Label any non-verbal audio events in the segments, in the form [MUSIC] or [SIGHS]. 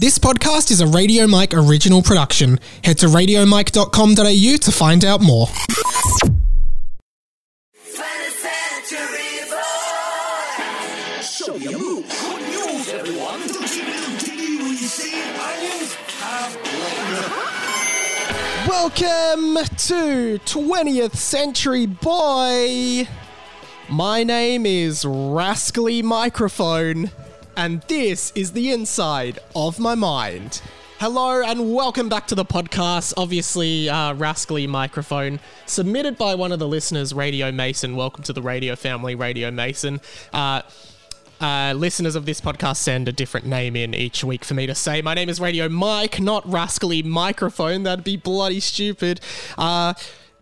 This podcast is a Radio Mike original production. Head to radiomike.com.au to find out more. Welcome to 20th Century Boy. My name is Rascally Microphone, and this is the inside of my mind. Hello and welcome back to the podcast. Obviously, uh, Rascally Microphone, submitted by one of the listeners, Radio Mason. Welcome to the radio family, Radio Mason. Uh, uh, listeners of this podcast send a different name in each week for me to say. My name is Radio Mike, not Rascally Microphone. That'd be bloody stupid. Uh,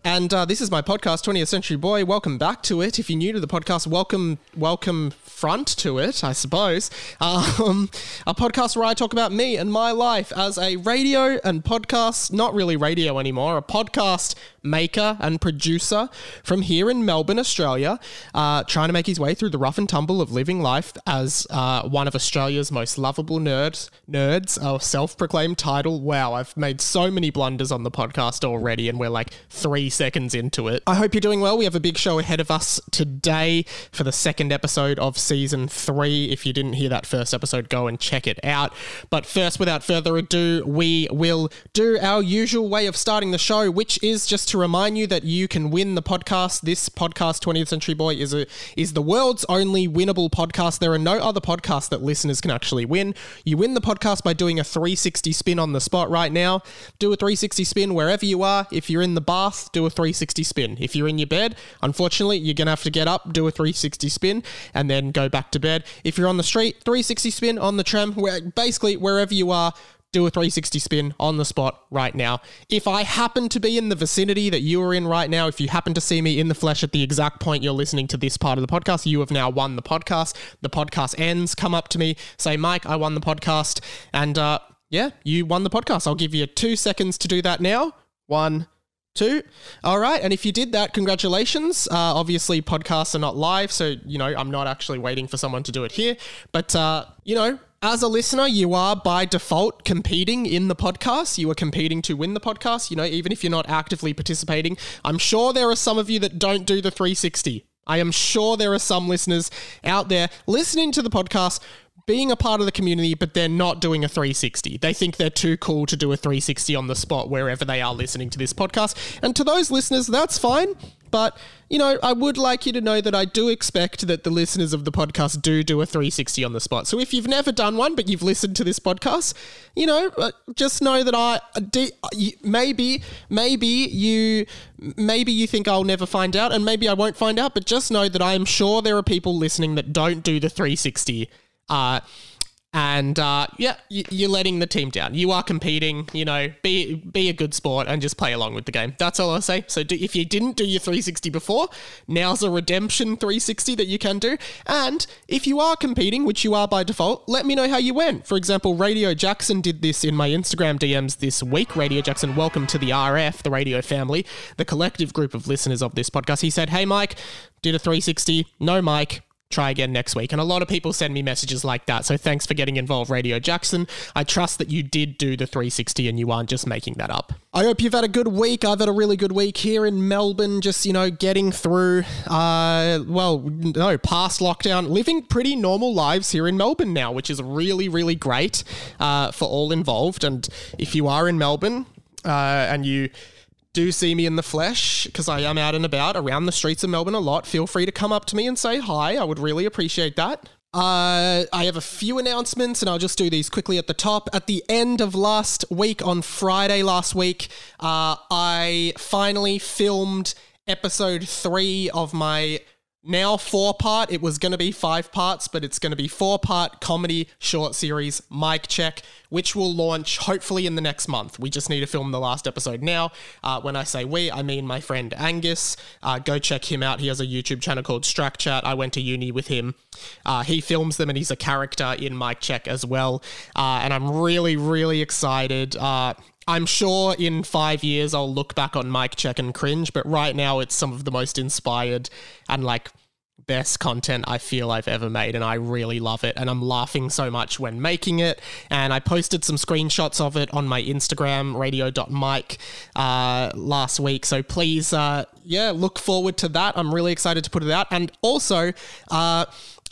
and uh, this is my podcast, 20th Century Boy. Welcome back to it. If you're new to the podcast, welcome, welcome front to it, I suppose. Um, a podcast where I talk about me and my life as a radio and podcast, not really radio anymore, a podcast maker and producer from here in Melbourne, Australia, uh, trying to make his way through the rough and tumble of living life as uh, one of Australia's most lovable nerds. Nerds, our self-proclaimed title. Wow, I've made so many blunders on the podcast already, and we're like three seconds into it. I hope you're doing well. We have a big show ahead of us today for the second episode of season three. If you didn't hear that first episode, go and check it out. But first, without further ado, we will do our usual way of starting the show, which is just to remind you that you can win the podcast. This podcast, 20th Century Boy, is a is the world's only winnable podcast. There are no other podcasts that listeners can actually win. You win the podcast by doing a 360 spin on the spot right now. Do a 360 spin wherever you are. If you're in the bath, do a 360 spin. If you're in your bed, unfortunately, you're gonna have to get up, do a 360 spin, and then go back to bed. If you're on the street, 360 spin on the tram, where basically wherever you are, do a 360 spin on the spot right now. If I happen to be in the vicinity that you are in right now, if you happen to see me in the flesh at the exact point you're listening to this part of the podcast, you have now won the podcast. The podcast ends. Come up to me, say, Mike, I won the podcast. And uh, yeah, you won the podcast. I'll give you two seconds to do that now. One, two. All right. And if you did that, congratulations. Uh, obviously, podcasts are not live. So, you know, I'm not actually waiting for someone to do it here. But, uh, you know, as a listener, you are by default competing in the podcast. You are competing to win the podcast, you know, even if you're not actively participating. I'm sure there are some of you that don't do the 360. I am sure there are some listeners out there listening to the podcast being a part of the community, but they're not doing a 360. They think they're too cool to do a 360 on the spot wherever they are listening to this podcast. And to those listeners, that's fine. But, you know, I would like you to know that I do expect that the listeners of the podcast do do a 360 on the spot. So if you've never done one, but you've listened to this podcast, you know, uh, just know that I maybe, maybe you, maybe you think I'll never find out, and maybe I won't find out, but just know that I am sure there are people listening that don't do the 360 uh, and uh, yeah, you're letting the team down. You are competing. You know, be be a good sport and just play along with the game. That's all I say. So do, if you didn't do your 360 before, now's a redemption 360 that you can do. And if you are competing, which you are by default, let me know how you went. For example, Radio Jackson did this in my Instagram DMs this week. Radio Jackson, welcome to the RF, the radio family, the collective group of listeners of this podcast. He said, "Hey Mike, did a 360. No Mike." Try again next week. And a lot of people send me messages like that. So thanks for getting involved, Radio Jackson. I trust that you did do the 360 and you aren't just making that up. I hope you've had a good week. I've had a really good week here in Melbourne, just, you know, getting through, uh, well, no, past lockdown, living pretty normal lives here in Melbourne now, which is really, really great uh, for all involved. And if you are in Melbourne uh, and you, do see me in the flesh, because I am out and about around the streets of Melbourne a lot, feel free to come up to me and say hi. I would really appreciate that. Uh, I have a few announcements, and I'll just do these quickly at the top. At the end of last week, on Friday last week, uh, I finally filmed episode three of my now four part. It was going to be five parts, but it's going to be four part comedy short series, Mike Check, which will launch hopefully in the next month. We just need to film the last episode now. Uh, when I say we, I mean my friend Angus. Uh, go check him out. He has a YouTube channel called Strack Chat. I went to uni with him. Uh, he films them and he's a character in Mike Check as well. Uh, and I'm really, really excited. I'm sure in five years I'll look back on Mike Check and cringe, but right now it's some of the most inspired and like best content I feel I've ever made, and I really love it. And I'm laughing so much when making it. And I posted some screenshots of it on my Instagram, radio.mike, uh, last week. So please, uh, yeah, look forward to that. I'm really excited to put it out. And also, uh,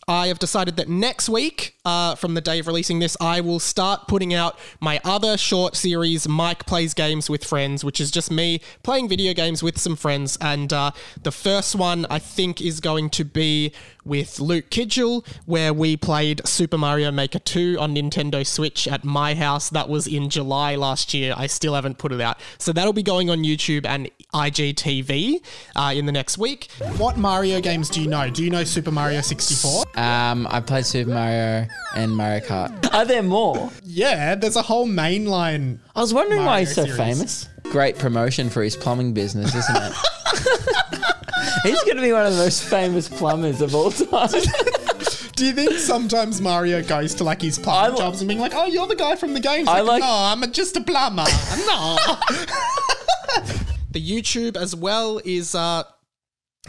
I have decided that next week, uh, from the day of releasing this, I will start putting out my other short series, Mike Plays Games with Friends, which is just me playing video games with some friends. And uh, the first one, I think, is going to be with Luke Kidgell, where we played Super Mario Maker 2 on Nintendo Switch at my house. That was in July last year. I still haven't put it out. So that'll be going on YouTube and IGTV uh, in the next week. What Mario games do you know? Do you know Super Mario 64? Um, I played Super Mario and Mario Kart. Are there more? Yeah, there's a whole mainline. I was wondering why Mario he's so series. famous. Great promotion for his plumbing business, isn't it? [LAUGHS] he's going to be one of the most famous plumbers of all time. [LAUGHS] Do you think sometimes Mario goes to like his plumbing I jobs and being like, "Oh, you're the guy from the games"? I Like, like- no, I'm a- just a plumber. no. [LAUGHS] The YouTube as well is uh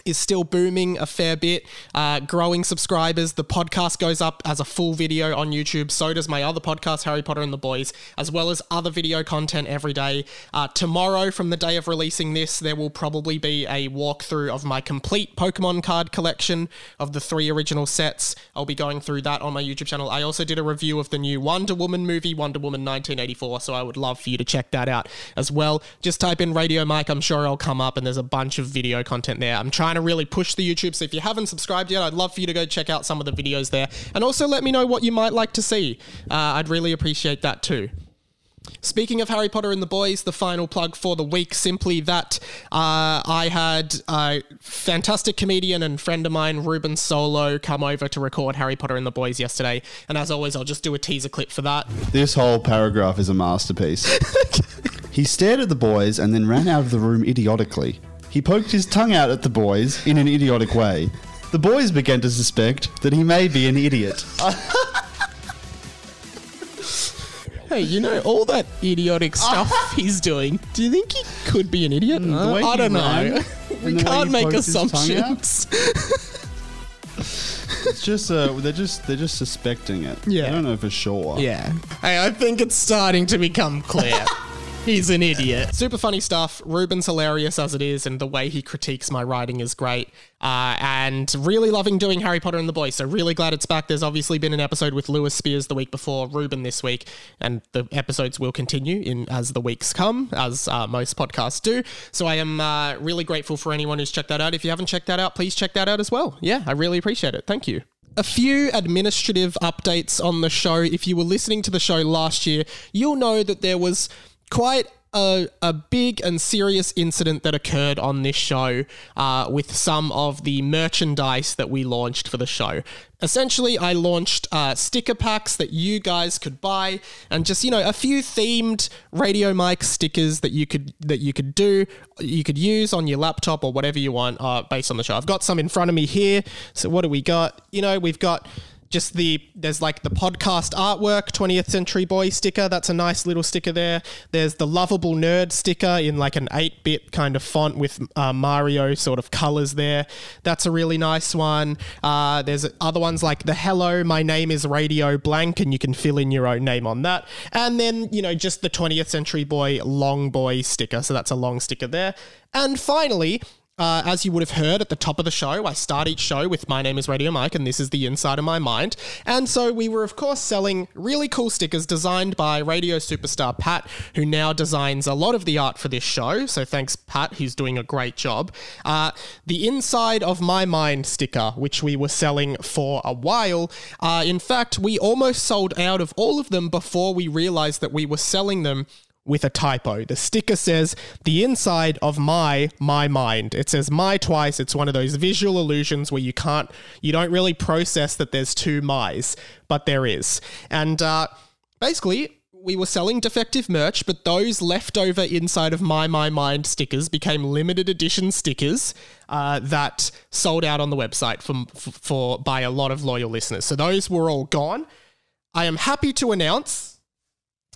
is still booming a fair bit, uh, growing subscribers. The podcast goes up as a full video on YouTube. So does my other podcast, Harry Potter and the Boys, as well as other video content every day. Uh, tomorrow, from the day of releasing this, there will probably be a walkthrough of my complete Pokemon card collection of the three original sets. I'll be going through that on my YouTube channel. I also did a review of the new Wonder Woman movie, Wonder Woman 1984, so I would love for you to check that out as well. Just type in Radio Mike, I'm sure it'll come up, and there's a bunch of video content there. I'm trying to really push the YouTube, so if you haven't subscribed yet, I'd love for you to go check out some of the videos there. And also let me know what you might like to see. Uh, I'd really appreciate that too. Speaking of Harry Potter and the Boys, the final plug for the week simply that uh, I had a fantastic comedian and friend of mine, Ruben Solo, come over to record Harry Potter and the Boys yesterday. And as always, I'll just do a teaser clip for that. This whole paragraph is a masterpiece. [LAUGHS] he stared at the boys and then ran out of the room idiotically. He poked his tongue out at the boys in an idiotic way. The boys began to suspect that he may be an idiot. [LAUGHS] Hey, you know, all that idiotic [LAUGHS] stuff he's doing, do you think he could be an idiot? the way I he don't ran, [LAUGHS] know. and We the way can't he make poked his tongue out. assumptions. It's just uh, they're just they're just suspecting it. Yeah. I don't know for sure. Yeah. Hey, I think it's starting to become clear. He's an idiot. Super funny stuff. Ruben's hilarious as it is, and the way he critiques my writing is great. Uh, and really loving doing Harry Potter and the Boys. So really glad it's back. There's obviously been an episode with Lewis Spears the week before, Ruben this week, and the episodes will continue in as the weeks come, as uh, most podcasts do. So I am uh, really grateful for anyone who's checked that out. If you haven't checked that out, please check that out as well. Yeah, I really appreciate it. Thank you. A few administrative updates on the show. If you were listening to the show last year, you'll know that there was quite a, a big and serious incident that occurred on this show uh, with some of the merchandise that we launched for the show. Essentially, I launched uh, sticker packs that you guys could buy, and just you know a few themed Radio Mike stickers that you could that you could do, you could use on your laptop or whatever you want uh, based on the show. I've got some in front of me here. So what do we got? You know, we've got just the there's like the podcast artwork 20th century boy sticker. That's a nice little sticker there. There's the lovable nerd sticker in like an 8-bit kind of font with uh, mario sort of colors there. That's a really nice one. Uh, there's other ones like the hello my name is radio blank and you can fill in your own name on that. And then you know just the 20th century boy long boy sticker. So that's a long sticker there. And finally uh, as you would have heard at the top of the show, I start each show with My Name is Radio Mike, and this is the inside of my mind. And so we were, of course, selling really cool stickers designed by radio superstar Pat, who now designs a lot of the art for this show. So thanks, Pat, who's doing a great job. Uh, the inside of my mind sticker, which we were selling for a while. Uh, in fact, we almost sold out of all of them before we realized that we were selling them with a typo. The sticker says the inside of my my mind. It says my twice. It's one of those visual illusions where you can't you don't really process that there's two my's, but there is. And uh, basically we were selling defective merch, but those leftover inside of my my mind stickers became limited edition stickers uh, that sold out on the website for, for by a lot of loyal listeners. So those were all gone. I am happy to announce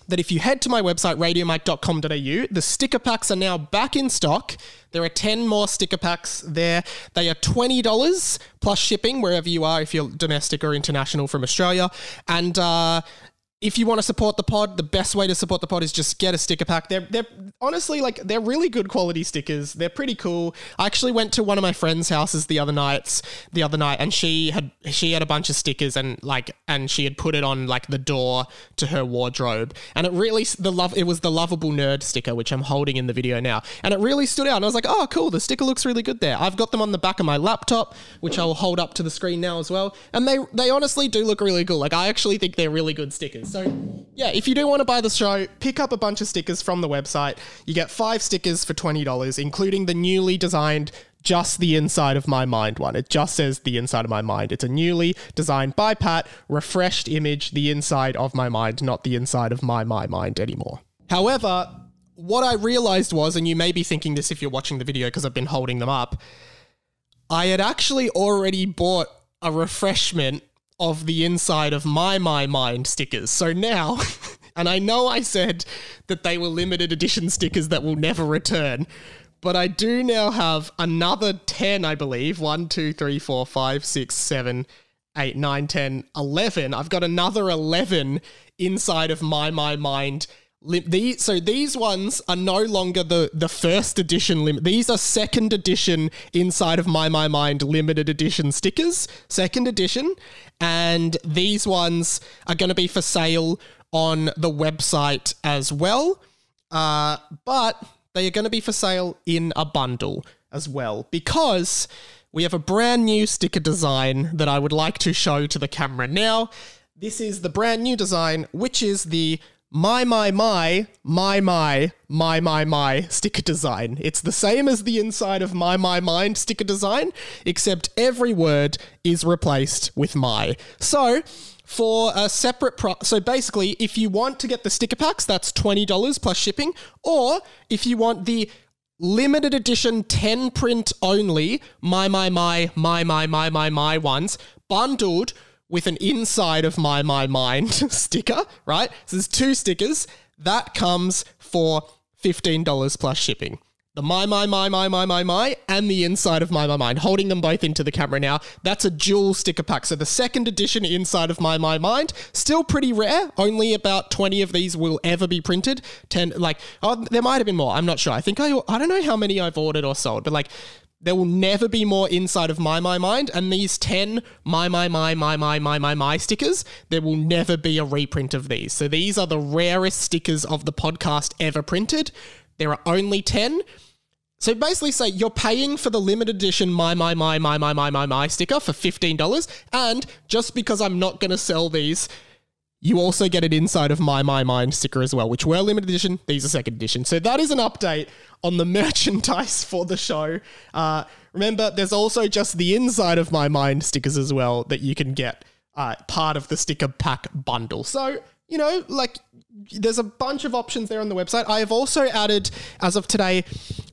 that if you head to my website, radiomike.com.au, the sticker packs are now back in stock. There are 10 more sticker packs there. They are $20 plus shipping wherever you are, if you're domestic or international from Australia. And, uh, if you want to support the pod, the best way to support the pod is just get a sticker pack. They're they're honestly like they're really good quality stickers. They're pretty cool. I actually went to one of my friends' houses the other nights, the other night, and she had she had a bunch of stickers and like and she had put it on like the door to her wardrobe. And it really the love it was the lovable nerd sticker which I'm holding in the video now. And it really stood out. And I was like, "Oh, cool. The sticker looks really good there." I've got them on the back of my laptop, which I will hold up to the screen now as well. And they they honestly do look really cool. Like I actually think they're really good stickers. So, yeah, if you do want to buy the show, pick up a bunch of stickers from the website. You get five stickers for $20, including the newly designed just the inside of my mind one. It just says the inside of my mind. It's a newly designed by Pat, refreshed image, the inside of my mind, not the inside of my my mind anymore. However, what I realized was, and you may be thinking this if you're watching the video because I've been holding them up, I had actually already bought a refreshment of the inside of my my mind stickers. So now, [LAUGHS] and I know I said that they were limited edition stickers that will never return, but I do now have another 10, I believe. 1, 2, 3, 4, 5, 6, 7, 8, 9, 10, 11. I've got another 11 inside of my my mind Lim- so these ones are no longer the the first edition limit. These are second edition inside of my my mind limited edition stickers, second edition, and these ones are going to be for sale on the website as well. Uh, but they are going to be for sale in a bundle as well because we have a brand new sticker design that I would like to show to the camera now. This is the brand new design, which is the my, my, my, my, my, my, my, my sticker design. It's the same as the inside of my, my, mind sticker design, except every word is replaced with my. So, for a separate pro- so basically if you want to get the sticker packs that's $20 plus shipping or if you want the limited edition 10 print only my my my my my my my my ones bundled with an inside of my my mind [LAUGHS] sticker, right? So there's two stickers. That comes for $15 plus shipping. The my my my my my my my and the inside of my my mind, holding them both into the camera now. That's a dual sticker pack. So the second edition inside of my my mind, still pretty rare. Only about twenty of these will ever be printed. Ten, like oh, there might have been more. I'm not sure. I think I I don't know how many I've ordered or sold, but like there will never be more inside of my my mind and these 10 my my my my my my my my stickers there will never be a reprint of these so these are the rarest stickers of the podcast ever printed there are only 10 so basically say you're paying for the limited edition my my my my my my my my sticker for $15 and just because I'm not going to sell these you also get an inside of My My Mind sticker as well, which were limited edition. These are second edition. So that is an update on the [LAUGHS] merchandise for the show. Uh, remember, there's also just the inside of My Mind stickers as well that you can get uh, part of the sticker pack bundle. So, you know, like there's a bunch of options there on the website. I have also added, as of today,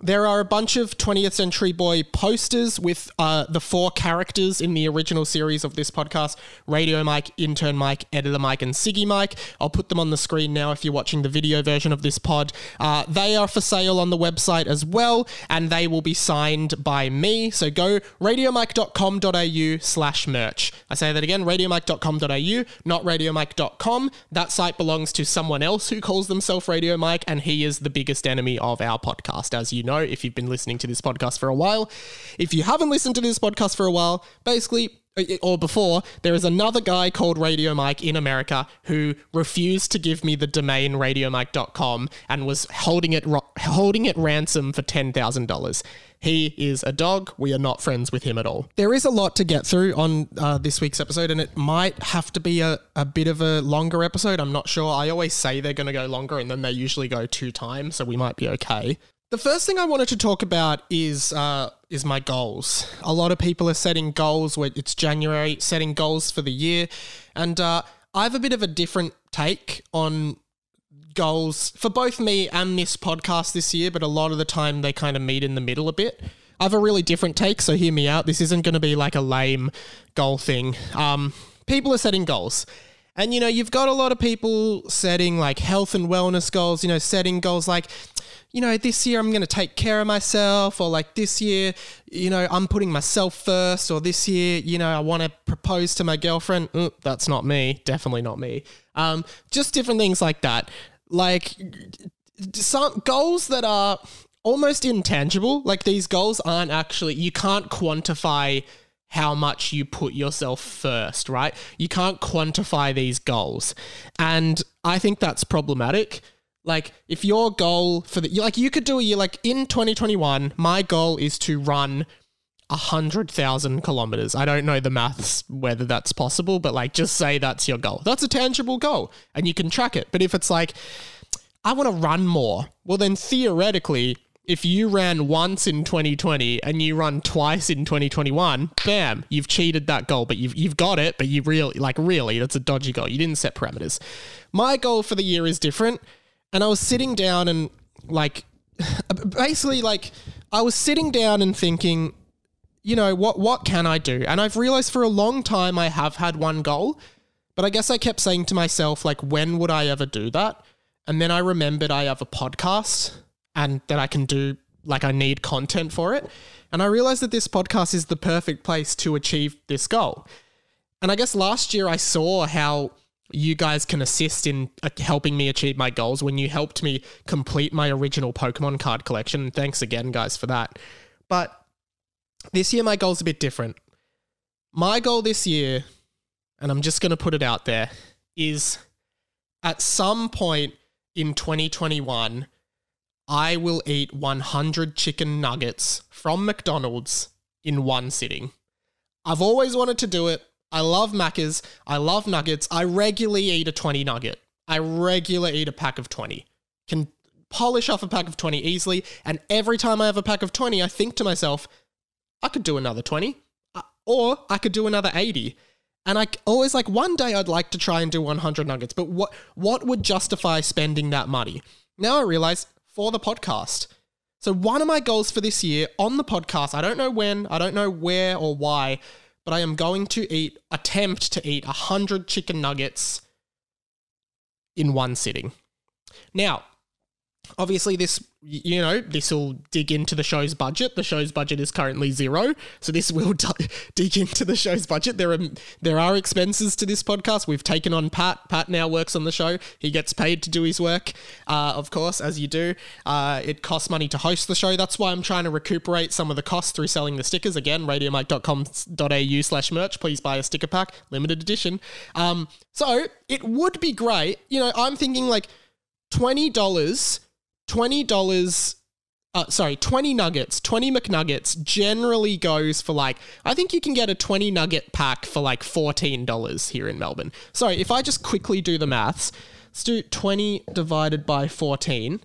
there are a bunch of 20th Century Boy posters with uh, the four characters in the original series of this podcast Radio Mike, Intern Mike, Editor Mike, and Siggy Mike. I'll put them on the screen now if you're watching the video version of this pod. Uh, they are for sale on the website as well, and they will be signed by me. So go radiomike.com.au slash merch. I say that again radiomike.com.au, not radiomike.com. That site belongs to someone else who calls themselves Radio Mike, and he is the biggest enemy of our podcast, as you know, if you've been listening to this podcast for a while. If you haven't listened to this podcast for a while, basically, or before, there is another guy called Radio Mike in America who refused to give me the domain radiomike.com and was holding it ro- holding it ransom for $10,000. He is a dog. We are not friends with him at all. There is a lot to get through on uh, this week's episode, and it might have to be a, a bit of a longer episode. I'm not sure. I always say they're going to go longer, and then they usually go two times, so we might be okay. The first thing I wanted to talk about is uh, is my goals. A lot of people are setting goals where it's January, setting goals for the year, and uh, I have a bit of a different take on goals for both me and this podcast this year. But a lot of the time, they kind of meet in the middle a bit. I have a really different take, so hear me out. This isn't going to be like a lame goal thing. Um, people are setting goals, And you know, you've got a lot of people setting like health and wellness goals, you know, setting goals like, you know, this year I'm going to take care of myself, or like this year, you know, I'm putting myself first, or this year, you know, I want to propose to my girlfriend. Mm, that's not me. Definitely not me. Um, just different things like that. Like some goals that are almost intangible. Like these goals aren't actually, you can't quantify how much you put yourself first, right? You can't quantify these goals. And I think that's problematic. Like if your goal for the like you could do a year like in 2021, my goal is to run a hundred thousand kilometers. I don't know the maths whether that's possible, but like just say that's your goal. That's a tangible goal and you can track it. But if it's like, I want to run more, well then theoretically, if you ran once in 2020 and you run twice in 2021, bam, you've cheated that goal, but you've you've got it, but you really like really, that's a dodgy goal. You didn't set parameters. My goal for the year is different. And I was sitting down and like [LAUGHS] basically like I was sitting down and thinking, you know, what what can I do? And I've realized for a long time I have had one goal, but I guess I kept saying to myself like when would I ever do that? And then I remembered I have a podcast and that I can do like I need content for it. And I realized that this podcast is the perfect place to achieve this goal. And I guess last year I saw how you guys can assist in uh, helping me achieve my goals when you helped me complete my original Pokemon card collection. Thanks again, guys, for that. But this year, my goal's a bit different. My goal this year, and I'm just going to put it out there, is at some point in 2021, I will eat 100 chicken nuggets from McDonald's in one sitting. I've always wanted to do it. I love Macca's. I love nuggets. I regularly eat a 20 nugget. I regularly eat a pack of 20. Can polish off a pack of 20 easily. And every time I have a pack of 20, I think to myself, I could do another 20 uh, or I could do another 80. And I always like one day I'd like to try and do 100 nuggets, but what what would justify spending that money? Now I realize for the podcast. So one of my goals for this year on the podcast, I don't know when, I don't know where or why, but I am going to eat attempt to eat 100 chicken nuggets in one sitting. Now, obviously this you know this will dig into the show's budget. The show's budget is currently zero. So this will [LAUGHS] d- dig into the show's budget. There are there are expenses to this podcast. We've taken on pat. Pat now works on the show. He gets paid to do his work uh, of course as you do. Uh, it costs money to host the show. That's why i'm trying to recuperate some of the costs through selling the stickers. Again radiomike.com.au slash merch. Please buy a sticker pack limited edition. Um, so it would be great you know i'm thinking like $20 twenty dollars. Uh, sorry, 20 nuggets, 20 McNuggets generally goes for like, I think you can get a 20 nugget pack for like $14 here in Melbourne. Sorry, if I just quickly do the maths, let's do 20 divided by 14.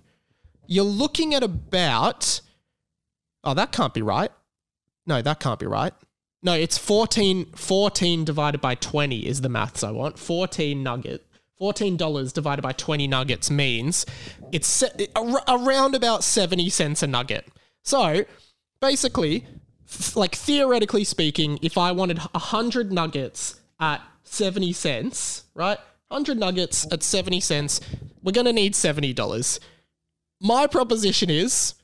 You're looking at about, oh, that can't be right. No, that can't be right. No, it's 14, 14 divided by 20 is the maths I want. 14 nugget. $14 divided by 20 nuggets means it's se- around about 70 cents a nugget. So basically, th- like theoretically speaking, if I wanted 100 nuggets at 70 cents, right? 100 nuggets at 70 cents, we're going to need $70. My proposition is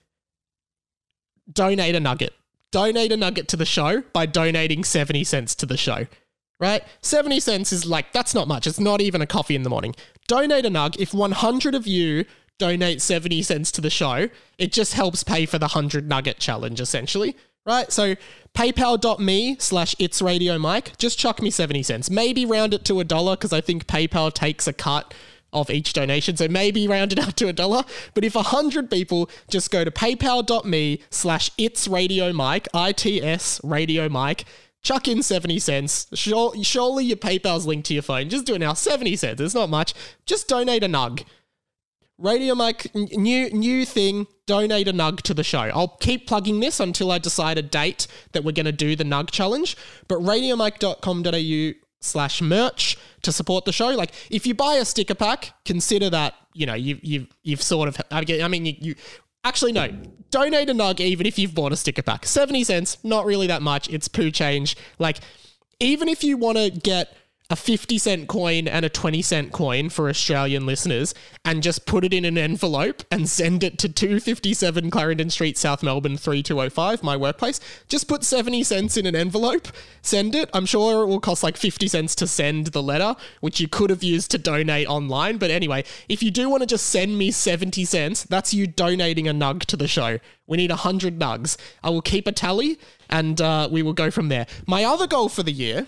donate a nugget. Donate a nugget to the show by donating 70 cents to the show right? 70 cents is like, that's not much. It's not even a coffee in the morning. Donate a nug. If 100 of you donate 70 cents to the show, it just helps pay for the 100 nugget challenge, essentially, right? So paypal.me slash it's radio mike, just chuck me 70 cents. Maybe round it to a dollar because I think PayPal takes a cut of each donation. So maybe round it out to a dollar. But if 100 people just go to paypal.me slash it's radio mike, I-T-S radio mike, chuck in 70 cents. Surely your PayPal's linked to your phone. Just do it now. 70 cents. It's not much. Just donate a nug. Radio Mike, new new thing. Donate a nug to the show. I'll keep plugging this until I decide a date that we're going to do the nug challenge. But radiomike.com.au slash merch to support the show. Like if you buy a sticker pack, consider that you know you you've you've sort of. I mean you, you Actually, no. Donate a nug even if you've bought a sticker pack. 70 cents, not really that much. It's poo change. Like, even if you want to get a 50 cent coin and a 20 cent coin for Australian listeners and just put it in an envelope and send it to 257 Clarendon Street, South Melbourne 3205, my workplace. Just put 70 cents in an envelope, send it. I'm sure it will cost like 50 cents to send the letter, which you could have used to donate online. But anyway, if you do want to just send me 70 cents, that's you donating a nug to the show. We need 100 nugs. I will keep a tally and uh, we will go from there. My other goal for the year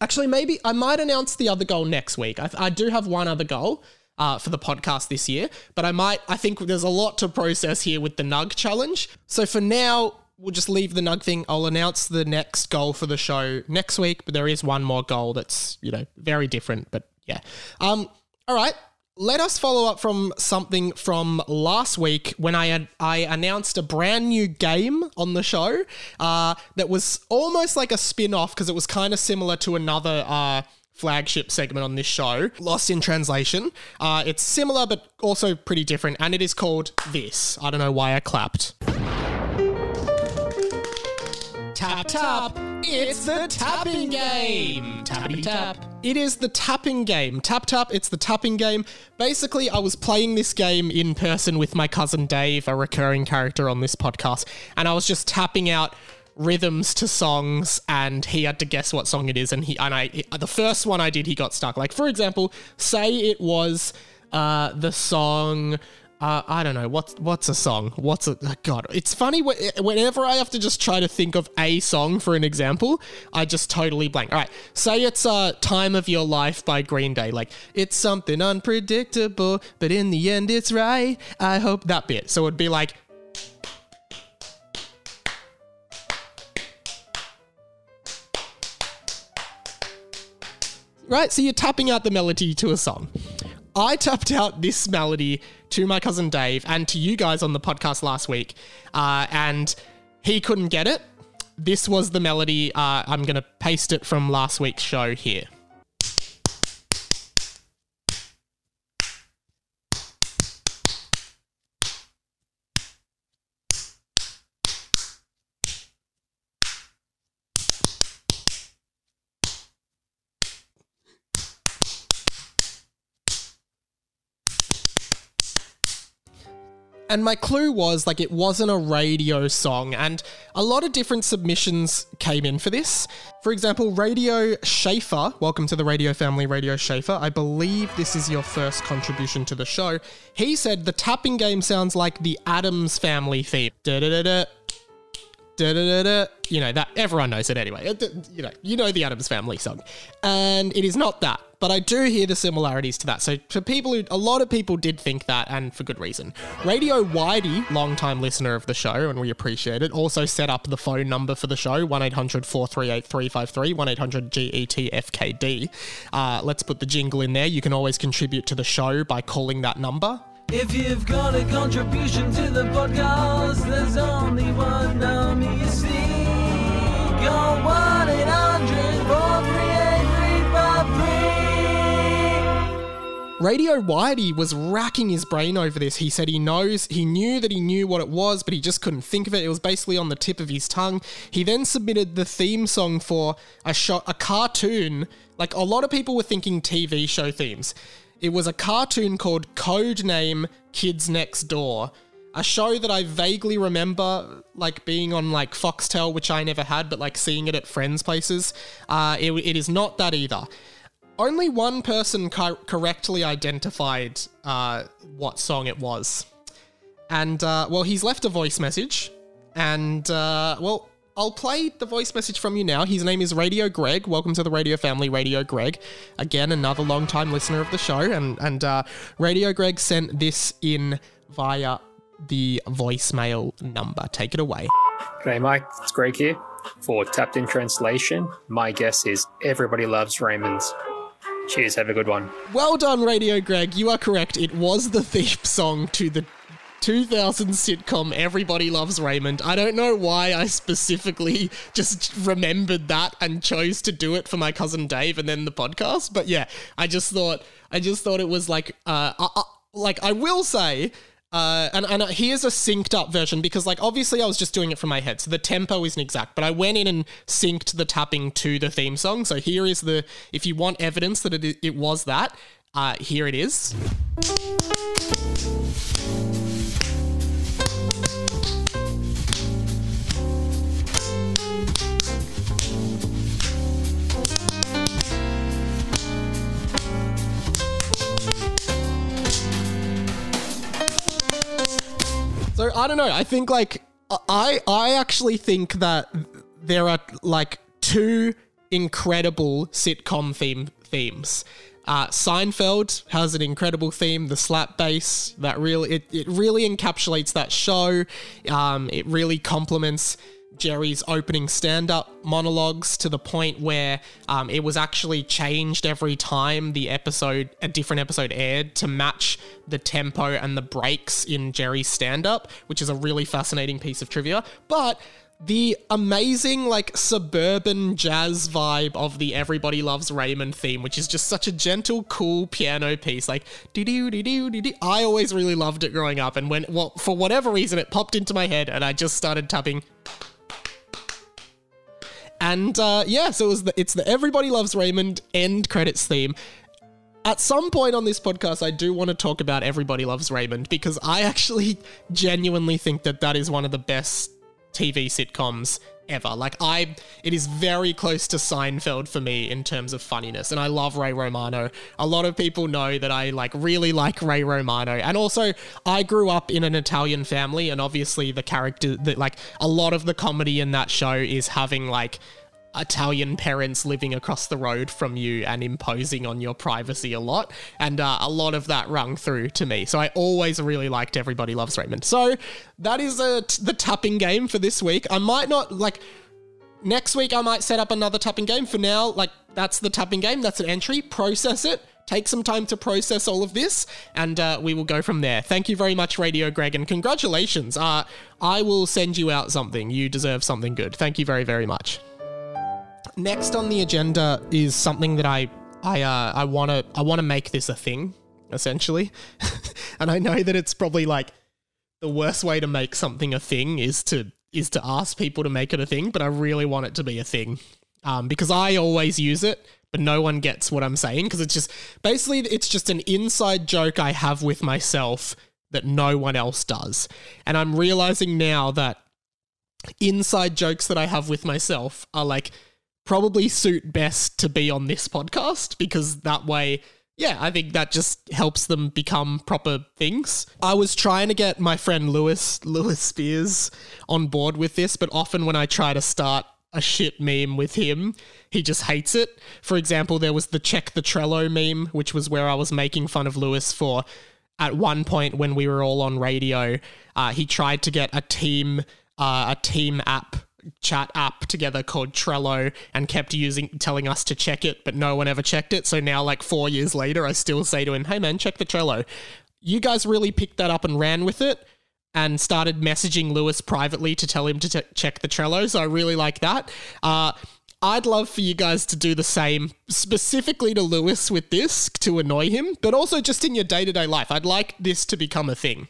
Actually, maybe I might announce the other goal next week. I, I do have one other goal uh, for the podcast this year, but I might. I think there's a lot to process here with the Nug challenge. So for now, we'll just leave the Nug thing. I'll announce the next goal for the show next week, but there is one more goal that's you know very different. But yeah, um, all right let us follow up from something from last week when I had, I announced a brand new game on the show uh, that was almost like a spin off because it was kind of similar to another. Uh, flagship segment on this show, Lost in Translation. Uh, it's similar but also pretty different, and it is called This. I don't know why I clapped. Tap tap. It's the tapping game. Tappity tap. It is the tapping game. Tap tap. It's the tapping game. Basically, I was playing this game in person with my cousin Dave, a recurring character on this podcast, and I was just tapping out rhythms to songs and he had to guess what song it is and he and I the first one I did he got stuck like for example say it was uh the song uh, I don't know what's what's a song. What's a oh God? It's funny whenever I have to just try to think of a song for an example, I just totally blank. All right, say it's uh, "Time of Your Life" by Green Day. Like it's something unpredictable, but in the end, it's right. I hope that bit. So it'd be like. Right, so you're tapping out the melody to a song. I tapped out this melody to my cousin Dave and to you guys on the podcast last week, uh, and he couldn't get it. This was the melody. Uh, I'm going to paste it from last week's show here. And my clue was like it wasn't a radio song, and a lot of different submissions came in for this. For example, Radio Schaefer, welcome to the Radio Family, Radio Schaefer. I believe this is your first contribution to the show. He said the tapping game sounds like the Addams Family theme. Da da da da. You know that everyone knows it anyway. You know, you know the Addams Family song, and it is not that but I do hear the similarities to that. So for people who, a lot of people did think that, and for good reason. Radio Whitey, long-time listener of the show, and we appreciate it, also set up the phone number for the show, 1-800-438-353, 1-800-GETFKD. Uh, let's put the jingle in there. You can always contribute to the show by calling that number. If you've got a contribution to the podcast, there's only one number you see. Go 1 800 Radio Whitey was racking his brain over this. He said he knows, he knew that he knew what it was, but he just couldn't think of it. It was basically on the tip of his tongue. He then submitted the theme song for a shot, a cartoon. Like a lot of people were thinking TV show themes. It was a cartoon called Code Name Kids Next Door. A show that I vaguely remember, like being on like Foxtel, which I never had, but like seeing it at friends' places. Uh, it, it is not that either only one person co- correctly identified uh, what song it was. And, uh, well, he's left a voice message. And, uh, well, I'll play the voice message from you now. His name is Radio Greg. Welcome to the Radio Family, Radio Greg. Again, another long-time listener of the show. And, and uh, Radio Greg sent this in via the voicemail number. Take it away. Hey, Mike. It's Greg here. For Tapped in Translation, my guess is everybody loves Raymond's. Cheers, have a good one. Well done, Radio Greg. You are correct. It was the theme song to the 2000 sitcom Everybody Loves Raymond. I don't know why I specifically just remembered that and chose to do it for my cousin Dave and then the podcast, but yeah, I just thought I just thought it was like uh, uh, uh like I will say Uh, and, and here's a synced up version because, like, obviously I was just doing it from my head, so the tempo isn't exact. But I went in and synced the tapping to the theme song. So here is the. If you want evidence that it, it was that, uh, here it is. So I don't know. I think like I I actually think that there are like two incredible sitcom theme themes. Uh, Seinfeld has an incredible theme, the slap bass that really it, it really encapsulates that show. Um, it really complements Jerry's opening stand up monologues to the point where um, it was actually changed every time the episode, a different episode aired to match the tempo and the breaks in Jerry's stand up, which is a really fascinating piece of trivia. But the amazing, like, suburban jazz vibe of the Everybody Loves Raymond theme, which is just such a gentle, cool piano piece. Like. I always really loved it growing up. And when, well, for whatever reason, it popped into my head and I just started tapping and uh, yeah, so it was the, it's the Everybody Loves Raymond end credits theme. At some point on this podcast, I do want to talk about Everybody Loves Raymond because I actually [LAUGHS] genuinely think that that is one of the best TV sitcoms ever. Like I, it is very close to Seinfeld for me in terms of funniness, and I love Ray Romano. A lot of people know that I like really like Ray Romano, and also I grew up in an Italian family, and obviously the character that like a lot of the comedy in that show is having like Italian parents living across the road from you and imposing on your privacy a lot. And uh, a lot of that rung through to me. So I always really liked Everybody Loves Raymond. So that is a t- the tapping game for this week. I might not like. Next week, I might set up another tapping game. For now, like, that's the tapping game. That's an entry. Process it. Take some time to process all of this, and uh, we will go from there. Thank you very much, Radio Greg, and congratulations. Uh, I will send you out something. You deserve something good. Thank you very, very much next on the agenda is something that I I uh, I want to I want to make this a thing essentially, [LAUGHS] and I know that it's probably like the worst way to make something a thing is to is to ask people to make it a thing, but I really want it to be a thing. Um, because I always use it, but no one gets what I'm saying because it's just basically it's just an inside joke I have with myself that no one else does, and I'm realizing now that inside jokes that I have with myself are like probably suit best to be on this podcast because that way yeah, I think that just helps them become proper things. I was trying to get my friend Lewis Lewis Spears on board with this, but often when I try to start a shit meme with him, he just hates it. For example, there was the check the Trello meme, which was where I was making fun of Lewis for at one point when we were all on radio, uh, he tried to get a team uh, a team app chat app together called Trello and kept using telling us to check it, but no one ever checked it. So now, like four years later, I still say to him, "Hey man, check the Trello." You guys really picked that up and ran with it. And started messaging Lewis privately to tell him to t- check the Trello. So I really like that. Uh, I'd love for you guys to do the same, specifically to Lewis with this to annoy him, but also just in your day to day life. I'd like this to become a thing.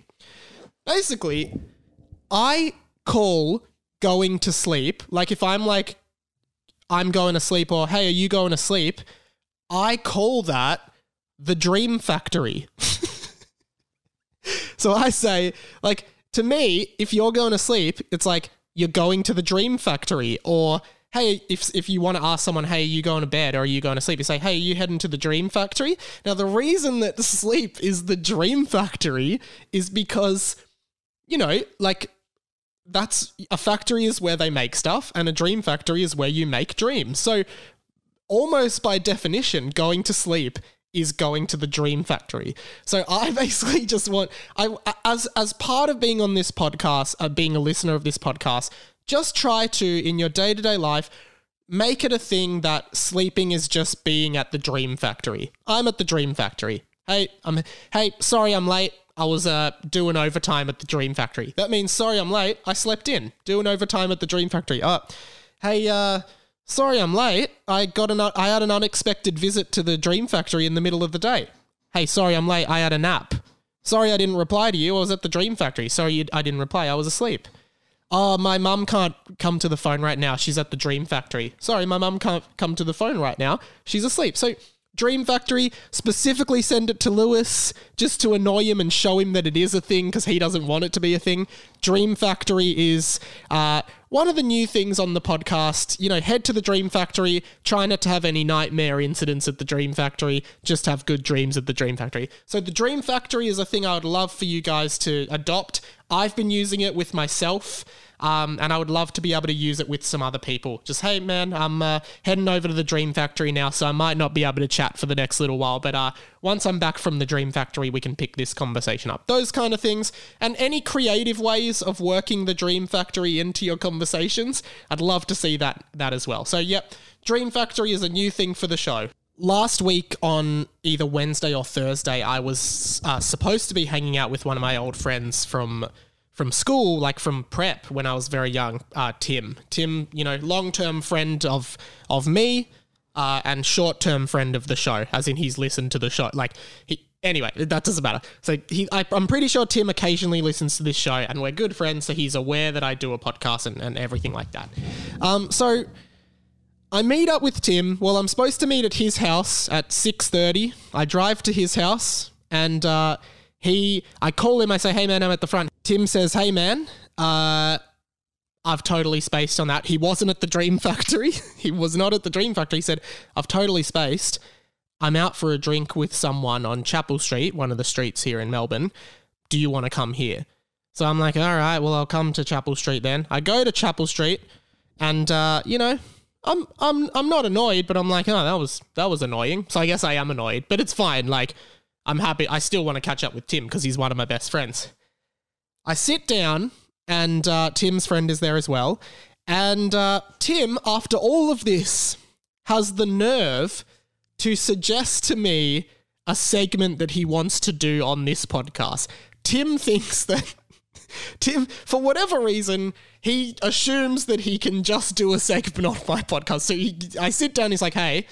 Basically, I call going to sleep, like if I'm like, I'm going to sleep or hey, are you going to sleep? I call that the dream factory. [LAUGHS] so I say, like, to me, if you're going to sleep, it's like you're going to the dream factory or hey, if, if you want to ask someone, hey, are you going to bed or are you going to sleep? You say, hey, are you heading to the dream factory? Now, the reason that [LAUGHS] sleep is the dream factory is because, you know, like that's a factory is where they make stuff and a dream factory is where you make dreams. So almost by definition, going to sleep is going to the dream factory. So [LAUGHS] I basically just want I as as part of being on this podcast, uh, being a listener of this podcast, just try to in your day-to-day life make it a thing that sleeping is just being at the dream factory. I'm at the dream factory. Hey, I'm hey, sorry I'm late. I was uh, doing overtime at the Dream Factory. That means, sorry, I'm late. I slept in doing overtime at the Dream Factory. Uh, hey, uh, sorry, I'm late. I got an I had an unexpected visit to the Dream Factory in the middle of the day. Hey, sorry, I'm late. I had a nap. Sorry, I didn't reply to you. I was at the Dream Factory. Sorry, you, I didn't reply. I was asleep. Oh, my mum can't come to the phone right now. She's at the Dream Factory. Sorry, my mum can't come to the phone right now. She's asleep. So, Dream Factory specifically send it to Lewis just to annoy him and show him that it is a thing because he doesn't want it to be a thing. Dream Factory is uh, one of the new things on the podcast. You know, head to the Dream Factory. Try not to have any nightmare incidents at the Dream Factory. Just have good dreams at the Dream Factory. So, the Dream Factory is a thing I would love for you guys to adopt. I've been using it with myself. Um, and I would love to be able to use it with some other people. Just, hey, man, I'm uh, heading over to the Dream Factory now, so I might not be able to chat for the next little while. But uh, once I'm back from the Dream Factory, we can pick this conversation up. Those kind of things. And any creative ways of working the Dream Factory into your conversations, I'd love to see that, that as well. So, yep, Dream Factory is a new thing for the show. Last week on either Wednesday or Thursday, I was uh, supposed to be hanging out with one of my old friends from from school, like from prep when I was very young, uh, Tim. Tim, you know, long term friend of of me, uh, and short term friend of the show, as in he's listened to the show. Like he anyway, that doesn't matter. So he, I, I'm pretty sure Tim occasionally listens to this show, and we're good friends, so he's aware that I do a podcast and, and everything like that. Um, so I meet up with Tim. Well, I'm supposed to meet at his house at 6:30. I drive to his house and uh, he I call him, I say, "Hey man, I'm at the front." Tim says, "Hey man, uh I've totally spaced on that. He wasn't at the Dream Factory. [LAUGHS] he was not at the Dream Factory. He said, I've totally spaced. I'm out for a drink with someone on Chapel Street, one of the streets here in Melbourne. Do you want to come here? So I'm like, all right, well, I'll come to Chapel Street then. I go to Chapel Street, and uh, you know, I'm I'm I'm not annoyed, but I'm like, oh, that was that was annoying. So I guess I am annoyed, but it's fine. Like, I'm happy. I still want to catch up with Tim because he's one of my best friends. I sit down, and uh, Tim's friend is there as well. And uh, Tim, after all of this, has the nerve to suggest to me a segment that he wants to do on this podcast. Tim [LAUGHS] thinks that Tim, for whatever reason, he assumes that he can just do a segment on my podcast. So he, I sit down, he's like, hey,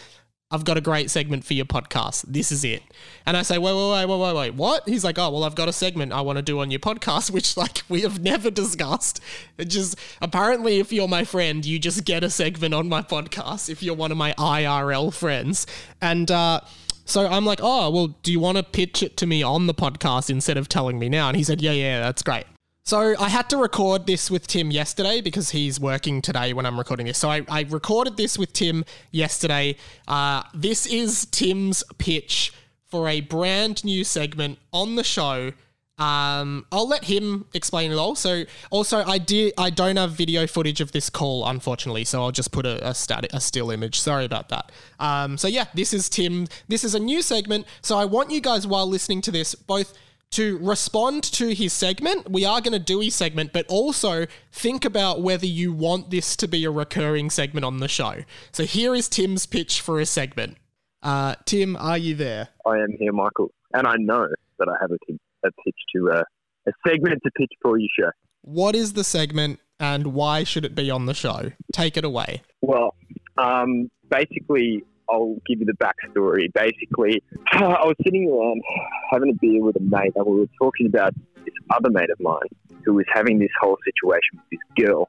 I've got a great segment for your podcast. This is it. And I say, wait, wait, wait, wait, wait, wait, what? He's like, oh, well, I've got a segment I want to do on your podcast, [LAUGHS] which, like, we have never discussed. It just, apparently, if you're my friend, you just get a segment on my podcast if you're one of my IRL friends. And, uh, so I'm like, oh, well, do you want to pitch it to me on the podcast instead of telling me now? And he said, yeah, yeah, that's great. So I had to record this with Tim yesterday because he's working today when I'm recording this. So I, I recorded this with Tim yesterday. Uh, this is Tim's pitch for a brand new segment on the show. Um, I'll let him explain it all. So also I did I don't have video footage of this call unfortunately, so I'll just put a, a static a still image. Sorry about that. Um, so yeah, this is Tim. This is a new segment. So I want you guys while listening to this both to respond to his segment. We are going to do his segment, but also think about whether you want this to be a recurring segment on the show. So here is Tim's pitch for a segment. Uh, Tim, are you there? I am here, Michael, and I know that I have a, t- a pitch to uh, a segment to pitch for your show. What is the segment and why should it be on the show? Take it away. Well, um, basically, I'll give you the backstory. Basically, [SIGHS] I was sitting around having a beer with a mate, and we were talking about this other mate of mine who was having this whole situation with this girl,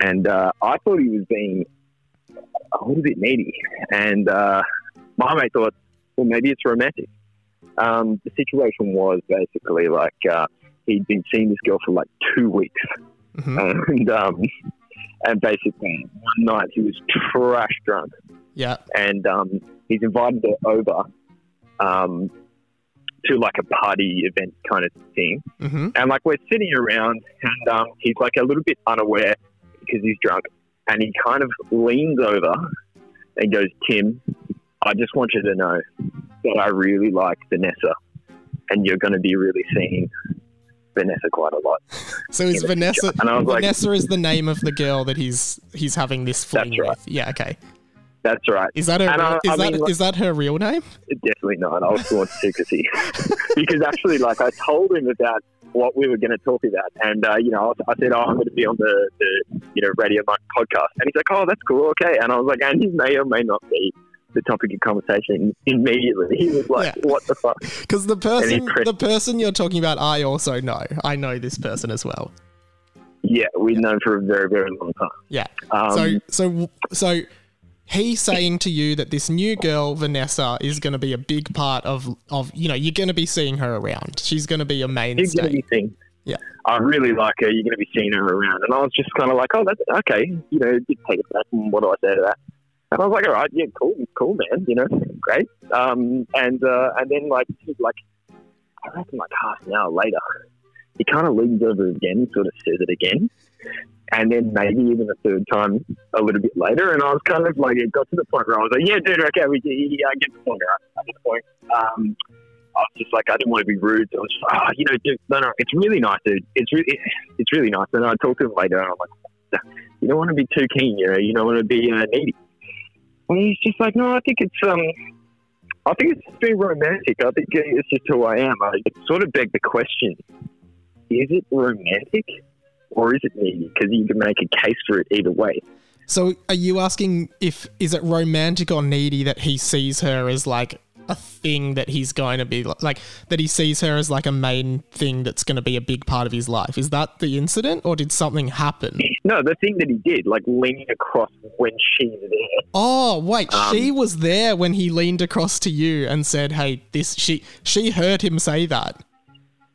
and uh, I thought he was being a little bit needy, and uh, my mate thought, well, maybe it's romantic. Um, the situation was basically like uh, he'd been seeing this girl for like two weeks, and um, and basically one night he was trash drunk Yeah. and um, he's invited her over um, to like a party event kind of thing. Mm-hmm. And like we're sitting around, and um, he's like a little bit unaware because he's drunk, and he kind of leans over and goes, "Tim, I just want you to know that I really like Vanessa, and you're going to be really seeing Vanessa quite a lot." So is Vanessa. Was like- Vanessa is the name of the girl that he's he's having this fling right. with. Yeah, okay. That's right. Is that her And I- is I that mean, like- is that her real name? Definitely not. I was sworn to [LAUGHS] secrecy [LAUGHS] because actually, like, I told him about what we were going to talk about, and uh, you know, I said, "Oh, I'm going to be on the, the you know Radio Mike podcast," and he's like, "Oh, that's cool, okay." And I was like, "And he may or may not be the topic of conversation immediately. He was like, Yeah. "What the fuck?" Because the person, press- the person you're talking about, I also know. I know this person as well. Yeah, we've known for a very, very long time. Yeah. Um, so, so, so, he's saying to you that this new girl, Vanessa, is going to be a big part of, of you know, you're going to be seeing her around. She's going to be a You're going mainstay. to be seeing. Yeah. I really like her. You're going to be seeing her around, and I was just kind of like, "Oh, that's okay." You know, did take it back. And what do I say to that? And I was like, "All right, yeah, cool, cool, man. You know, great." Um, and uh, and then like, like, I reckon like half an hour later, he kind of leans over again, and sort of says it again, and then maybe even a third time a little bit later, and I was kind of like, it got to the point where I was like, "Yeah, dude, okay, we yeah, I get the point, right? The point." Um, I was just like, I didn't want to be rude. So I was just, oh, you know, dude, no, no, it's really nice, dude. It's really, it's really nice. And I talked to him later, and I'm like, you don't want to be too keen, you know, you don't want to be uh, needy. And he's just like, no, I think it's, um, I think it's being romantic. I think it's just who I am. I sort of begged the question: Is it romantic or is it needy? Because you can make a case for it either way. So, are you asking if is it romantic or needy that he sees her as like a thing that he's going to be like that he sees her as like a main thing that's going to be a big part of his life? Is that the incident, or did something happen? No, the thing that he did, like leaning across when she's there. Oh wait, Um, she was there when he leaned across to you and said, "Hey, this." She she heard him say that.